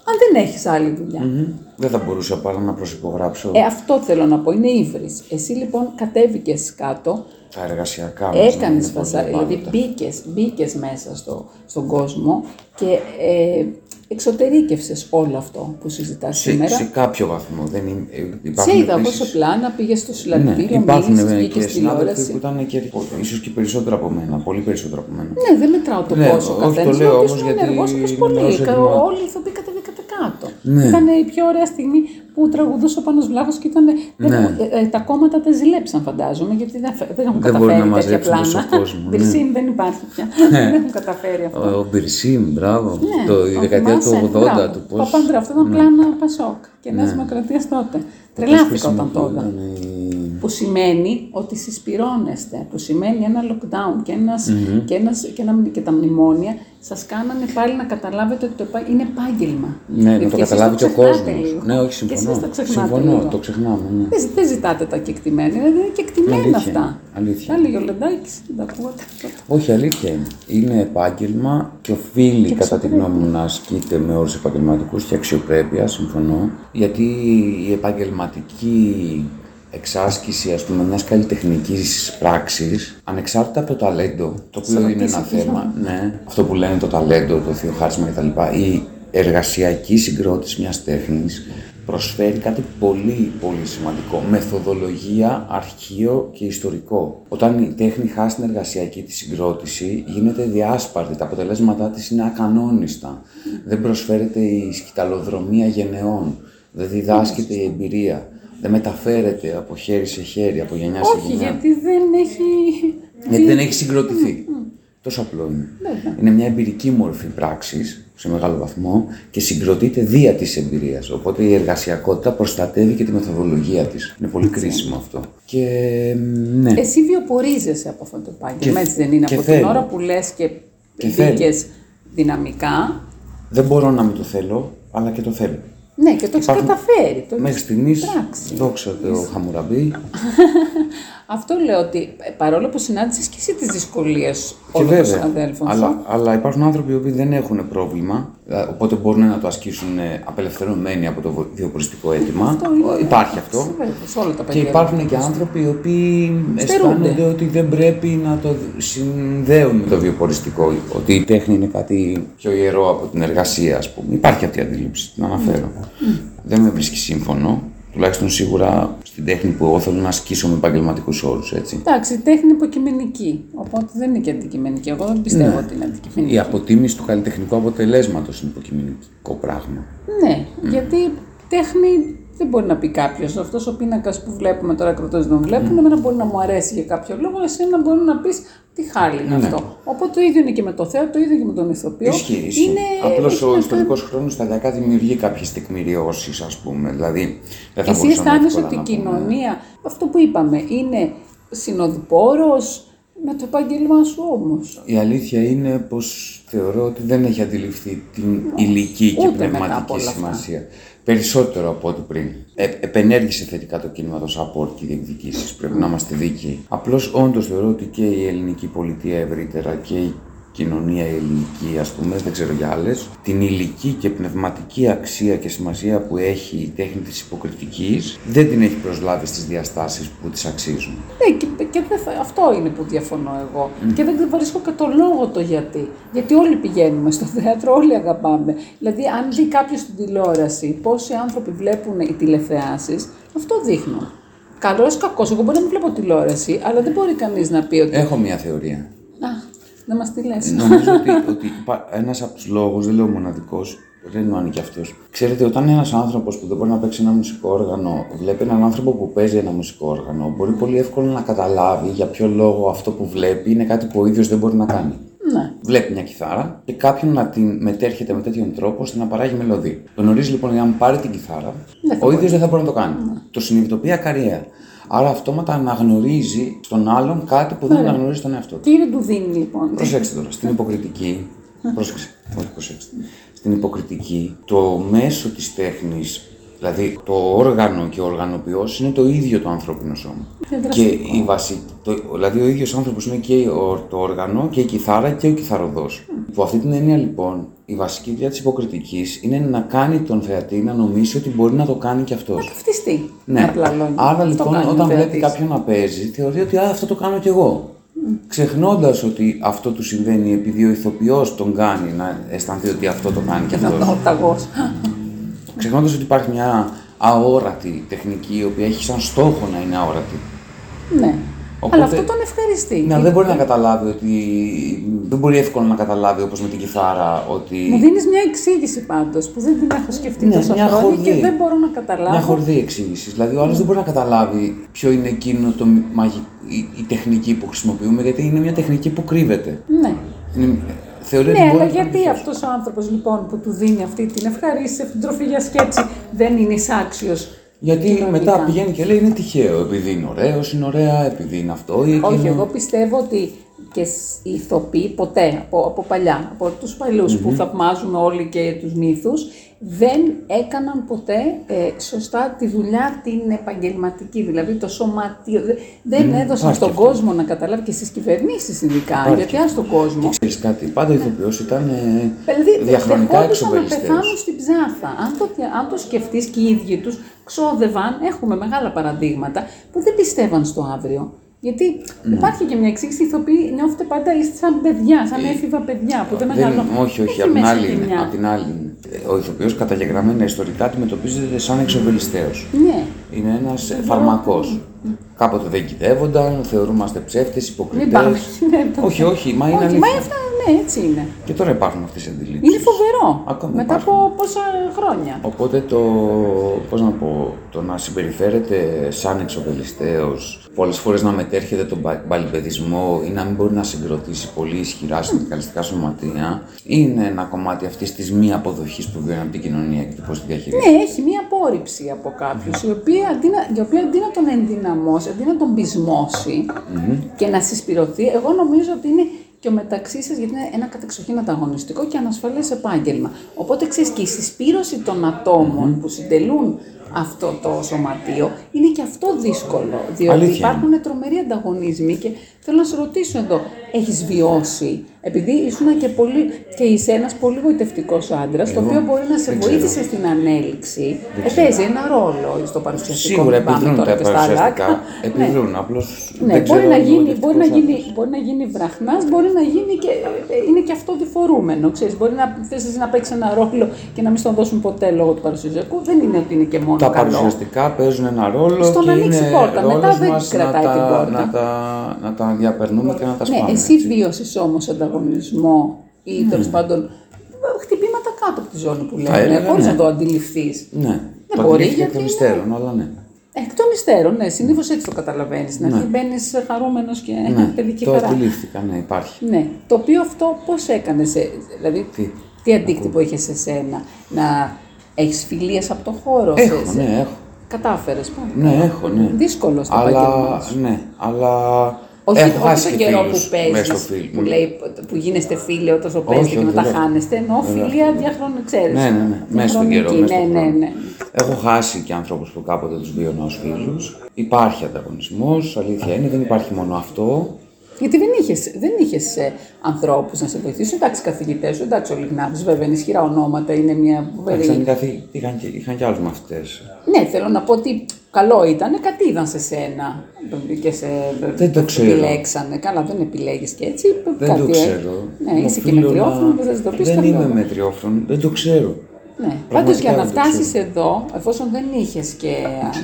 Αν δεν έχεις άλλη δουλειά. Μμμ. Δεν θα μπορούσα παρά να προσυπογράψω Ε, αυτό θέλω να πω, είναι ύβρις. Εσύ λοιπόν κατέβηκες κάτω, τα εργασιακά μας. έκανες να είναι φασά, πολύ δηλαδή πάντα. μπήκες, μπήκες μέσα στο, στον κόσμο και ε, εξωτερήκευσες όλο αυτό που συζητάς Σε, σήμερα. σε κάποιο βαθμό. Δεν είναι, ε, Σε υπάρχουν είδα από επίσης- σε πλάνα, πήγες στο Ναι, συλλαλητήριο, υπάρχουν μίλησες, ε, βγήκες και στη συνάδελφοι τηλεόραση. που ήταν και ίσως και περισσότερο από μένα, πολύ περισσότερο από μένα. Ναι, δεν μετράω το Ναι, πόσο όχι, καθένα. το λέω όμως γιατί. γιατί ενεργός όπως είναι πολύ. μέρος Κα- έτοιμα. Όλοι οι ηθοποιοί κατεβήκατε κάτω. Ναι. Ήταν η πιο ωραία στιγμή που τραγουδούσε ο Πάνος Βλάχος και ήταν. δεν- Ναι. ε, ε, τα κόμματα τα ζηλέψαν, φαντάζομαι, γιατί δεν, φε- δεν έχουν Δεν καταφέρει μπορεί να τέτοια μαζέψουν πλάνα. τόσο κόσμο, ναι. Μπυρσίμ δεν υπάρχει πια. δεν έχουν καταφέρει αυτό. Ο, ο Μπυρσίμ, μπράβο. Ναι, το, η ο δεκαετία του θυμάσαι, 80 μπράβο. του πώς... Παπάντρα, αυτό ήταν πλάνα Πασόκ και Νέα Δημοκρατίας τότε. Τρελάθηκα όταν το είδα. Χρησιμοποιούνταν οι- Που σημαίνει ότι συσπυρώνεστε, που σημαίνει ένα lockdown και, ένας, και, ένας, και, ένα, και τα μνημόνια σας κάνανε πάλι να καταλάβετε ότι το επά- είναι επάγγελμα. Ναι, να Γιατί το εσείς καταλάβει και ο ξεχνάτε κόσμος. λίγο. Ναι, όχι, Και εσείς συμφωνώ. τα ξεχνάτε Συμφωνώ, λίγο. το ξεχνάμε. Ναι. Δεν, δεν ζητάτε τα κεκτημένα, δηλαδή είναι κεκτημένα Αλήθεια, αυτά. αλήθεια. Τα έλεγε ο Λεντάκης, δεν τα ακούγατε. Όχι, αλήθεια είναι. Είναι επάγγελμα και οφείλει Και κατά τη αξιοπρέπεια. γνώμη μου να ασκείται με όρους επαγγελματικούς και αξιοπρέπειας, συμφωνώ. Γιατί η επαγγελματική εξάσκηση ας πούμε μιας καλλιτεχνικής πράξης ανεξάρτητα από το ταλέντο, το οποίο είναι ένα ρωτήσεις θέμα, ναι, αυτό που λένε το ταλέντο, το θειοχάρισμα κτλ. Η εργασιακή συγκρότηση μιας τέχνης προσφέρει κάτι πολύ πολύ σημαντικό. Μεθοδολογία, αρχείο και ιστορικό. Όταν η τέχνη χάσει την εργασιακή της συγκρότηση, γίνεται διάσπαρτη. Τα αποτελέσματά της είναι ακανόνιστα. Δεν προσφέρεται η σκηταλοδρομία γενεών. Δεν διδάσκεται η εμπειρία. Δεν μεταφέρεται από χέρι σε χέρι, από γενιά σε Όχι, γενιά. γιατί δεν έχει. Γιατί δεν έχει συγκροτηθεί. Τόσο απλό είναι. Είναι μια εμπειρική μορφή πράξης σε μεγάλο βαθμό και συγκροτείται δια της εμπειρίας. Οπότε η εργασιακότητα προστατεύει και τη μεθοδολογία της. Είναι πολύ κρίσιμο αυτό. Και ναι. Εσύ βιοπορίζεσαι από αυτό το επάγγελμα, Και- έτσι δεν είναι; και Από θέλω. την ώρα που λες και, Και μπήκες δυναμικά. Δεν μπορώ να μην το θέλω, αλλά και το θέλω. Ναι, και το έχει Υπάρχουν- καταφέρει. Το Μέχρι έχεις στιγμής, πράξει. δόξα τω Χαμουραμπή. *laughs* Αυτό λέω ότι ε, παρόλο που συνάντησες και εσύ τις δυσκολίες Και όλων των βέβαια. συναδέλφων σου. Αλλά, αλλά υπάρχουν άνθρωποι οι οποίοι δεν έχουν πρόβλημα, ε, οπότε μπορούν να το ασκήσουν ε, απελευθερωμένοι από το βο- βιοποριστικό αίτημα. Αυτό είναι- Υπάρχει αυτό. Βέβαια, σε όλα τα Και επαγγέλματα. υπάρχουν και άνθρωποι οι οποίοι Στερούνται. αισθάνονται ότι δεν πρέπει να το συνδέουν με το βιοποριστικό, ότι η τέχνη είναι κάτι πιο ιερό από την εργασία, ας πούμε. Υπάρχει αυτή η αντίληψη, την αναφέρω. Δεν με βρίσκει σύμφωνο, τουλάχιστον σίγουρα στην τέχνη που εγώ θέλω να ασκήσω με επαγγελματικούς όρους, έτσι. Εντάξει, η τέχνη είναι υποκειμενική. Οπότε δεν είναι και αντικειμενική. Εγώ δεν πιστεύω Ναι. ότι είναι αντικειμενική. Η αποτίμηση του καλλιτεχνικού αποτελέσματος είναι υποκειμενικό πράγμα. Ναι, γιατί τέχνη δεν μπορεί να πει κάποιος. Αυτός ο πίνακας που βλέπουμε τώρα, κροτέ δεν βλέπουν, εμένα μπορεί να μου αρέσει για κάποιο λόγο, εσένα μπορεί να πεις τι χάλι είναι Ναι. αυτό. Οπότε το ίδιο είναι και με το θέατρο, το ίδιο και με τον ηθοποιό. Ισχύει. ισχύει. Είναι, Απλώς έχει ο να ιστορικός χρόνος σταδιακά δημιουργεί κάποιες τεκμηριώσεις, ας πούμε. Δηλαδή, δεν θα Εσύ μπορούσαμε αισθάνεσαι εύκολα ότι η να πούμε. κοινωνία, αυτό που είπαμε, είναι συνοδοιπόρος με το επάγγελμά σου όμως; Η αλήθεια είναι πως θεωρώ ότι δεν έχει αντιληφθεί την ηλική και Ούτε μετά από πνευματική όλα αυτά. Σημασία. Περισσότερο από ό,τι πριν. Ε, επενέργησε θετικά το κίνημα το support και οι διεκδικήσεις. Πρέπει να είμαστε δίκαιοι. Απλώς όντως θεωρώ ότι και η ελληνική πολιτεία ευρύτερα και η κοινωνία η ελληνική, ας πούμε, δεν ξέρω για άλλες, την υλική και πνευματική αξία και σημασία που έχει η τέχνη της υποκριτικής, δεν την έχει προσλάβει στις διαστάσεις που της αξίζουν. Ναι, και, και δεν θα- αυτό είναι που διαφωνώ εγώ. Και δεν βρίσκω και το λόγο το γιατί. Γιατί όλοι πηγαίνουμε στο θέατρο, όλοι αγαπάμε. Δηλαδή, αν δει κάποιος στην τηλεόραση πόσοι άνθρωποι βλέπουν οι τηλεθεάσεις, αυτό δείχνουν. Καλό ή κακός, εγώ μπορεί να μην βλέπω τηλεόραση, αλλά δεν μπορεί κανείς να πει ότι. Έχω μια θεωρία. Α, να μας τη λες. Νομίζω ότι, *laughs* ότι ένας από τους λόγους, δεν λέω μοναδικός, δεν εννοώ αν και αυτός. Ξέρετε, όταν ένας άνθρωπος που δεν μπορεί να παίξει ένα μουσικό όργανο βλέπει έναν άνθρωπο που παίζει ένα μουσικό όργανο, μπορεί πολύ εύκολα να καταλάβει για ποιο λόγο αυτό που βλέπει είναι κάτι που ο ίδιος δεν μπορεί να κάνει. Ναι. Βλέπει μια κιθάρα και κάποιον να την μετέρχεται με τέτοιον τρόπο ώστε να παράγει μελωδία. Γνωρίζει λοιπόν ότι αν πάρει την κιθάρα, Δεν θα ο ίδιος δεν θα μπορεί να το κάνει. Το συνειδητοποιεί ακαριέα. Άρα αυτόματα αναγνωρίζει στον άλλον κάτι που δεν αναγνωρίζει στον εαυτό του. Τι είναι του δίνει λοιπόν. Προσέξτε τώρα, στην υποκριτική. Πρόσεξε, όχι προσέξτε. Στην υποκριτική, το μέσο της τέχνης, δηλαδή το όργανο και ο οργανοποιός είναι το ίδιο το ανθρώπινο σώμα. Είναι Και η βασική, το, δηλαδή ο ίδιος άνθρωπος είναι και ο- το όργανο και η κιθάρα και ο κιθαροδός. Που αυτή την έννοια λοιπόν, η βασική δουλειά της υποκριτικής είναι να κάνει τον θεατή να νομίσει ότι μπορεί να το κάνει και αυτός. Ταυτιστεί. Ναι. Με απλά λόγια. Άρα Αυτό λοιπόν, κάνει ο όταν βλέπει θεατής. κάποιον να παίζει, θεωρεί ότι α, αυτό το κάνω κι εγώ. Ξεχνώντας ότι αυτό του συμβαίνει επειδή ο ηθοποιός τον κάνει να αισθανθεί ότι αυτό το κάνει κι Να αυτός. Το ταγός. Ξεχνώντας ότι υπάρχει μια αόρατη τεχνική, η οποία έχει σαν στόχο να είναι αόρατη. Ναι. Οπότε- Αλλά αυτό τον ευχαριστεί. Ναι, αλλά δεν μπορεί να καταλάβει ότι. Δεν μπορεί εύκολα να καταλάβει όπως με την κιθάρα ότι. Μου δίνεις μια εξήγηση πάντως που δεν την έχω σκεφτεί Ναι, τόσα μια χρόνια χορδή. και δεν μπορώ να καταλάβω. Μια χορδή εξήγησης. Δηλαδή, ο άλλος δεν μπορεί να καταλάβει ποιο είναι εκείνο το μαγι... η, η τεχνική που χρησιμοποιούμε, γιατί είναι μια τεχνική που κρύβεται. Ναι. Είναι... Θεωρεί ότι Ναι, μπορεί αλλά να το γιατί κάνει αυτός ο άνθρωπος λοιπόν που του δίνει αυτή την ευχαρίστηση, αυτή την τροφή για σκέψη, δεν είναι εισάξιος. Γιατί μετά πηγαίνει και λέει είναι τυχαίο. Επειδή είναι ωραίος, είναι ωραία, επειδή είναι αυτό ή εκείνο. Όχι, εγώ πιστεύω ότι και σ- οι ηθοποιοί ποτέ, από, από παλιά, από τους παλιους που θαυμάζουν όλοι και τους μύθους, δεν έκαναν ποτέ ε, σωστά τη δουλειά την επαγγελματική, δηλαδή το σωματείο. Δε- Δεν έδωσαν υπάρχει στον αυτό. κόσμο να καταλάβει και στις κυβερνήσεις ειδικά, Υπάρχει γιατί αν στον κόσμο. Και ξέρεις κάτι, πάντα ο ηθοποιός ήταν ε, Δηλαδή, διαχρονικά δεχόντουσαν να εξοβελιστές. πεθάνουν στην ψάθα. Αν το, αν το σκεφτείς και οι ίδιοι τους, ξόδευαν, έχουμε μεγάλα παραδείγματα, που δεν πιστεύαν στο αύριο. Γιατί Ναι. υπάρχει και μια εξήγηση, οι ηθοποιοί νιώθετε πάντα είστε σαν παιδιά, σαν έφηβα παιδιά που δεν Δεν- μεγαλώνουν. όχι, όχι, Έχει απ' την μέσα άλλη και είναι. μια- Απ' την άλλη είναι. Ο ηθοποιός καταγεγραμμένα ιστορικά αντιμετωπίζεται σαν εξοβελιστέος. Ναι. Είναι ένας ε, φαρμακός. Κάποτε δεν κυδεύονταν, θεωρούμαστε ψεύτες, Μην πάμε. υποκριτές. *laughs* Ναι, το- όχι, όχι, μα είναι όχι, αλήθεια. μα αυτά, ναι, έτσι είναι. Και τώρα υπάρχουν αυτές οι αντιλήψεις. Είναι φοβερό. Ακόμα Μετά υπάρχουν. από πόσα χρόνια. Οπότε το, πώς να πω, το να συμπεριφέρεται σαν εξοβελιστέος, πολλές φορές να μετέρχεται τον πα- παλιπαιδισμό ή να μην μπορεί να συγκροτήσει πολύ ισχυρά συνδικαλιστικά σωματεία, είναι ένα κομμάτι αυτής της μη αποδοχής που βιώνει από την κοινωνία και το πώς τη διαχειρίζεται. Ναι, έχει μία απόρριψη από κάποιους, η οποία αντί να, η οποία αντί να τον ενδυναμώσει, αντί να τον πεισμώσει και να συσπηρωθεί, εγώ νομίζω ότι είναι και ο μεταξύ σας, γιατί είναι ένα κατεξοχήν ανταγωνιστικό και ανασφαλές επάγγελμα. Οπότε ξέρεις και η συσπήρωση των ατομων που συντελούν αυτό το σωματείο είναι και αυτό δύσκολο. Διότι Αλήθεια υπάρχουν τρομεροί ανταγωνισμοί και θέλω να σε ρωτήσω εδώ, έχεις βιώσει, επειδή ήσουν και, πολύ, και είσαι ένας πολύ γοητευτικός άντρας, το Εγώ οποίο μπορεί να σε δεν βοήθησε ξέρω. στην ανέλυξη, ε, παίζει ένα ρόλο στο παρουσιαστικό. Σίγουρα μην πάμε επιδρούν τώρα τα και στα άλλα. παρουσιαστικά. Ναι. Επιδρούν, απλώς Ναι, δεν μπορεί ξέρω να, αν γίνει, είναι μπορεί, να ευτυχώς γίνει, άντρας. μπορεί να γίνει βραχνάς, μπορεί να γίνει και, ε, είναι και αυτό διφορούμενο, ξέρεις. Μπορεί να θες εσύ να παίξεις ένα ρόλο και να μην στον δώσουν ποτέ λόγω του παρουσιαστικού. Δεν είναι ότι είναι και μόνο Τα καλό. παρουσιαστικά παίζουν ένα ρόλο Στο και να ανοίξει είναι πόρτα. Μετά ρόλος δεν μας κρατάει να την τα, πόρτα. Να τα, να τα διαπερνούμε και να τα σπάμε. Ναι, εσύ έτσι. βίωσες όμως ανταγωνισμό ή Ναι. τέλος πάντων χτυπήματα κάτω από τη ζώνη που Θα λένε, έλεγα, χωρίς ναι. να το αντιληφθείς. Ναι, το μπορεί, αντιλήφθηκα εκ γιατί των είναι- υστέρων, αλλά ναι. Εκ των υστέρων, ναι, συνήθως έτσι το καταλαβαίνεις. Στην αρχή μπαίνεις χαρούμενος και ναι, *laughs* παιδική το χαρά. αντιλήφθηκα, ναι, υπάρχει. Ναι, το οποίο αυτό πώς έκανες, δηλαδή Τι; τι αντίκτυπο είχες σε σένα, να έχεις φιλίες από το χώρο. Έχω, σε, ναι, έχω. Κατάφερες Ναι, έχω, ναι. Δύσκολο στο αλλά, επάγγελμά σου. ναι, αλλά Όχι, έχω όχι χάσει τον και καιρό φίλους που παίζεις, μέσα στο φιλμ. που, λέει, που γίνεστε φίλοι όταν το παίζετε και όχι, μετά δεν λέω. χάνεστε. Ενώ φιλία διαχρονική, ξέρεις. Ναι, ναι, ναι. Μέσα στον καιρό, μέσα Ναι, στον ναι, χρόνο. ναι. Έχω χάσει και ανθρώπους που κάποτε τους βίωνα ως φίλους. Υπάρχει ανταγωνισμός, αλήθεια είναι, δεν υπάρχει μόνο αυτό. Γιατί δεν είχες δεν είχες, ε, ανθρώπους να σε βοηθήσουν. Εντάξει, καθηγητές σου, εντάξει, ο Λιγνάδης, βέβαια είναι ισχυρά ονόματα, είναι μια Εντάξει, φοβερή. καθή, είχαν, και, είχαν και άλλους μαθητές. Ναι, θέλω να πω ότι καλό ήταν, κατήδαν σε σένα και σε Δεν το ξέρω. επιλέξανε. Καλά, δεν επιλέγεις και έτσι. Δεν κάτι, το ε. ξέρω. Ναι, είσαι και μετριόφωνο, δεν θα το πεις Δεν καλό. είμαι μετριόφωνο, δεν το ξέρω. Ναι. Πάντως Πραγματικά για να δεν το φτάσεις εδώ, εφόσον δεν είχες και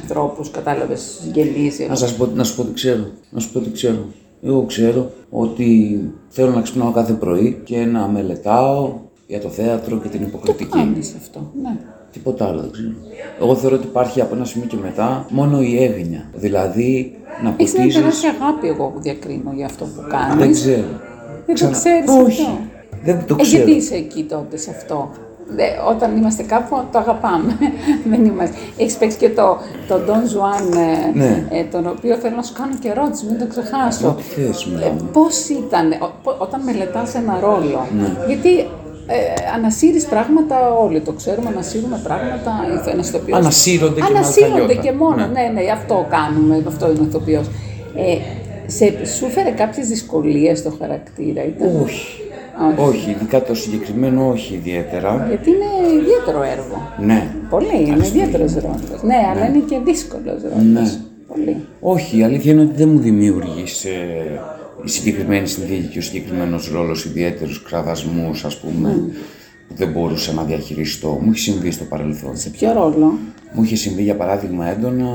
ανθρώπους, κατάλαβες, συγγενείς. Να σας πω, να σου πω τι ξέρω. Να σου πω τι ξέρω. Εγώ ξέρω ότι θέλω να ξυπνάω κάθε πρωί και να μελετάω για το θέατρο και την Το υποκριτική. κάνεις αυτό. Ναι. Τίποτα άλλο δεν ξέρω. Εγώ θεωρώ ότι υπάρχει από ένα σημείο και μετά μόνο η έγνοια. Δηλαδή να Έχεις μια ποτίζεις... τεράστια αγάπη, εγώ που διακρίνω για αυτό που κάνεις. Δεν ξέρω. Δεν το Ξανα- ξέρεις Όχι. αυτό. Δεν το Ε, ξέρω. γιατί είσαι εκεί τότε σε αυτό; Δε, όταν είμαστε κάπου το αγαπάμε. *laughs* Δεν είμαστε. Έχεις παίξει και το, το Don Juan, ε, Ναι. ε, τον οποίο θέλω να σου κάνω και ερώτηση, μην το ξεχάσω. Ό,τι θες, μιλάμε. Πώς ήταν ο- πο- όταν μελετάς ένα ρόλο, Ναι. Γιατί ε, ανασύρεις πράγματα όλοι, το ξέρουμε, ανασύρουμε πράγματα. Ένα ηθοποιός. Ανασύρονται και με Ανασύρονται αλφαγιώτα. και μόνο. Ναι. Ναι. ναι, αυτό κάνουμε, αυτό είναι ο ηθοποιός. Ε, σε, σου φέρε κάποιες δυσκολίες στο χαρακτήρα, ήταν. Όχι. Όχι. Όχι, ειδικά το συγκεκριμένο όχι ιδιαίτερα. Γιατί είναι ιδιαίτερο έργο. Ναι. Πολύ, είναι ιδιαίτερος ρόλος. Ναι, αλλά είναι και δύσκολος ρόλος. Ναι. Πολύ. Όχι, η αλήθεια είναι ότι δεν μου δημιούργησε η συγκεκριμένη συνθήκη και ο συγκεκριμένος ρόλος ιδιαίτερους κραδασμούς, ας πούμε, που δεν μπορούσα να διαχειριστώ. Μου είχε συμβεί στο παρελθόν. Σε ποιο ρόλο; Μου είχε συμβεί για παράδειγμα έντονα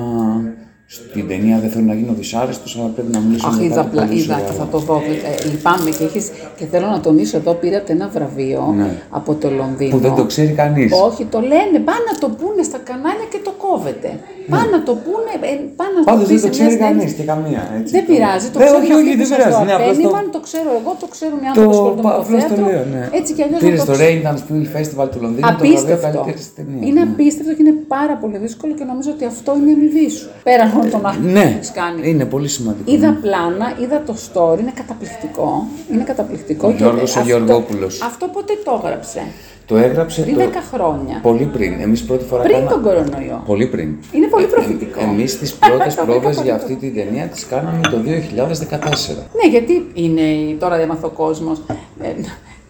στην ταινία Δεν θέλω να γίνω δυσάρεστος, αλλά πρέπει να μιλήσω Αχ, μετά είδα, το πλα- πολύ είδα σοβαρό. και θα το δω. Ε, λυπάμαι και, έχεις, και θέλω να τονίσω εδώ, πήρατε ένα βραβείο Ναι. από το Λονδίνο. Που δεν το ξέρει κανείς. Όχι, το λένε, πάνε να το πούνε στα κανάλια και το κόβεται. Πάνε να το πούνε, ε, πάνε να Πάντως το δεν πεις το σε μια ξέρει συνέντευξη. κανείς και καμία. Έτσι. Δεν πειράζει, το Ναι, ξέρουν όχι, αυτοί όχι, που δεν σας πειράζει. το Ναι, απλώς το- απένιμαν, το ξέρω εγώ, το ξέρουν οι άνθρωποι που ασχολούνται με το απλώς το θέατρο. λέω, ναι. Έτσι κι αλλιώς Πήρες να στο το ξέρουν. Raindance Film Festival του Λονδίνου το βραβείο Απίστευτο. καλύτερης ταινίας. Είναι απίστευτο και είναι πάρα πολύ δύσκολο και νομίζω ότι αυτό είναι η αμοιβή σου. Πέραν όλων των άλλων Ναι, που έχεις κάνει. είναι πολύ σημαντικό. Είδα πλάνα, είδα το story, είναι καταπληκτικό. Είναι καταπληκτικό. Ο και Γιώργος ο αυτό- Γεωργόπουλος. Αυτό πότε το έγραψε; Το έγραψε Πριν το... 10 χρόνια. πολύ πριν. Εμείς πρώτη φορά Πριν κάνα- τον κορονοϊό. Πολύ πριν. Είναι πολύ προφητικό. Εμείς τις *laughs* πρώτες Το βρήκα πρόβες πολύ για αυτή την ταινία τις κάναμε το 2014. Ναι, γιατί είναι, τώρα έμαθε ο κόσμο.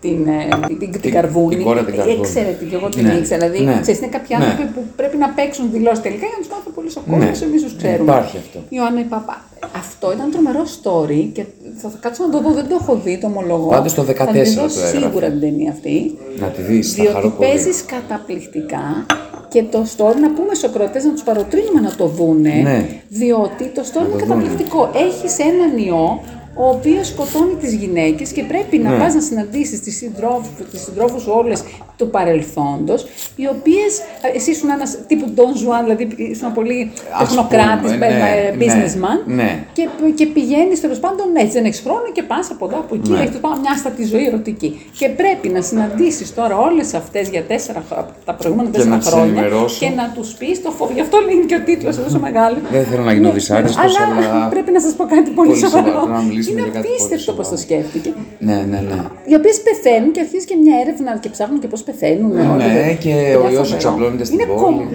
Ε, την, ε, την, την, την Καρβούνη. την κόρη την Καρβούνη. Εξαιρετική, εγώ την Ναι. ήξερα. Δηλαδή, Ναι. ξέρεις, είναι κάποιοι Ναι. άνθρωποι που πρέπει να παίξουν δηλώσεις τελικά για να τους κάνουν πολύ ο κόσμο. Ναι. Εμείς τους ξέρουμε. Υπάρχει αυτό. Ιωάννα η Παπά. Αυτό ήταν τρομερό story και θα, θα κάτσω να το δω, δεν το έχω δει, το ομολογώ. Πάντως το 14 θα τη δω το έγραφε. σίγουρα την ταινία αυτή. Να τη δεις, θα χαρώ Διότι πολύ. παίζεις καταπληκτικά και το story, να πούμε στους ακροατές να τους παροτρύνουμε να το δούνε. Ναι. Διότι το story είναι δούνε. καταπληκτικό. Έχεις έναν ιό ο οποίος σκοτώνει τις γυναίκες και πρέπει να Ναι. πας να συναντήσεις τις συντρόφου τις συντρόφους σου όλες του παρελθόντος, οι οποίες. Εσύ ήσουν ένας τύπου Don Juan, δηλαδή ήσουν πολύ Ας τεχνοκράτης, πούμε, ναι, businessman. ναι, ναι. Και, και πηγαίνεις τέλος πάντων έτσι, δεν έχεις χρόνο και πας από εδώ, από εκεί, Ναι. έχεις τέλος πάντων μια αστατή ζωή ερωτική. Και πρέπει να συναντήσεις τώρα όλες αυτές για τέσσερα, χρο- τα προηγούμενα Και τέσσερα να τις χρόνια ενημερώσω. και να τους πεις το φόβο. Γι' αυτό είναι και ο τίτλος τόσο μεγάλο. Δεν θέλω να γίνω Ναι, δυσάρεστος, αλλά, αλλά πρέπει να σας πω κάτι πολύ, πολύ σοβαρό. σοβαρό, να μιλήσουμε είναι για κάτι πολύ απίστευτο πώ το σοβαρό. σκέφτηκε. Ναι, ναι, ναι. Οι οποίες πεθαίνουν και αρχίζεις και μια έρευνα και ψάχνουν και πώς πεθαίνουν. Ναι, όλοι. και Παιδιά, ο ιός φοβερό. εξαπλώνεται στην είναι πόλη. κομ-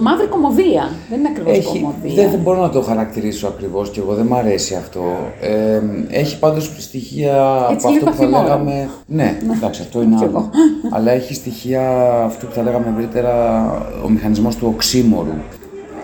Μαύρη κομμωδία. Δεν είναι ακριβώς Έχει, κομμωδία. δεν, δεν μπορώ να το χαρακτηρίσω ακριβώς και εγώ δεν μ' αρέσει αυτό. Ε, έχει πάντως στοιχεία Έτσι, από λίγο αυτό που θα αφημόρο. λέγαμε. Ναι, εντάξει, αυτό είναι Κι άλλο. εγώ. Αλλά έχει στοιχεία αυτό που θα λέγαμε ευρύτερα ο μηχανισμός του οξύμορου.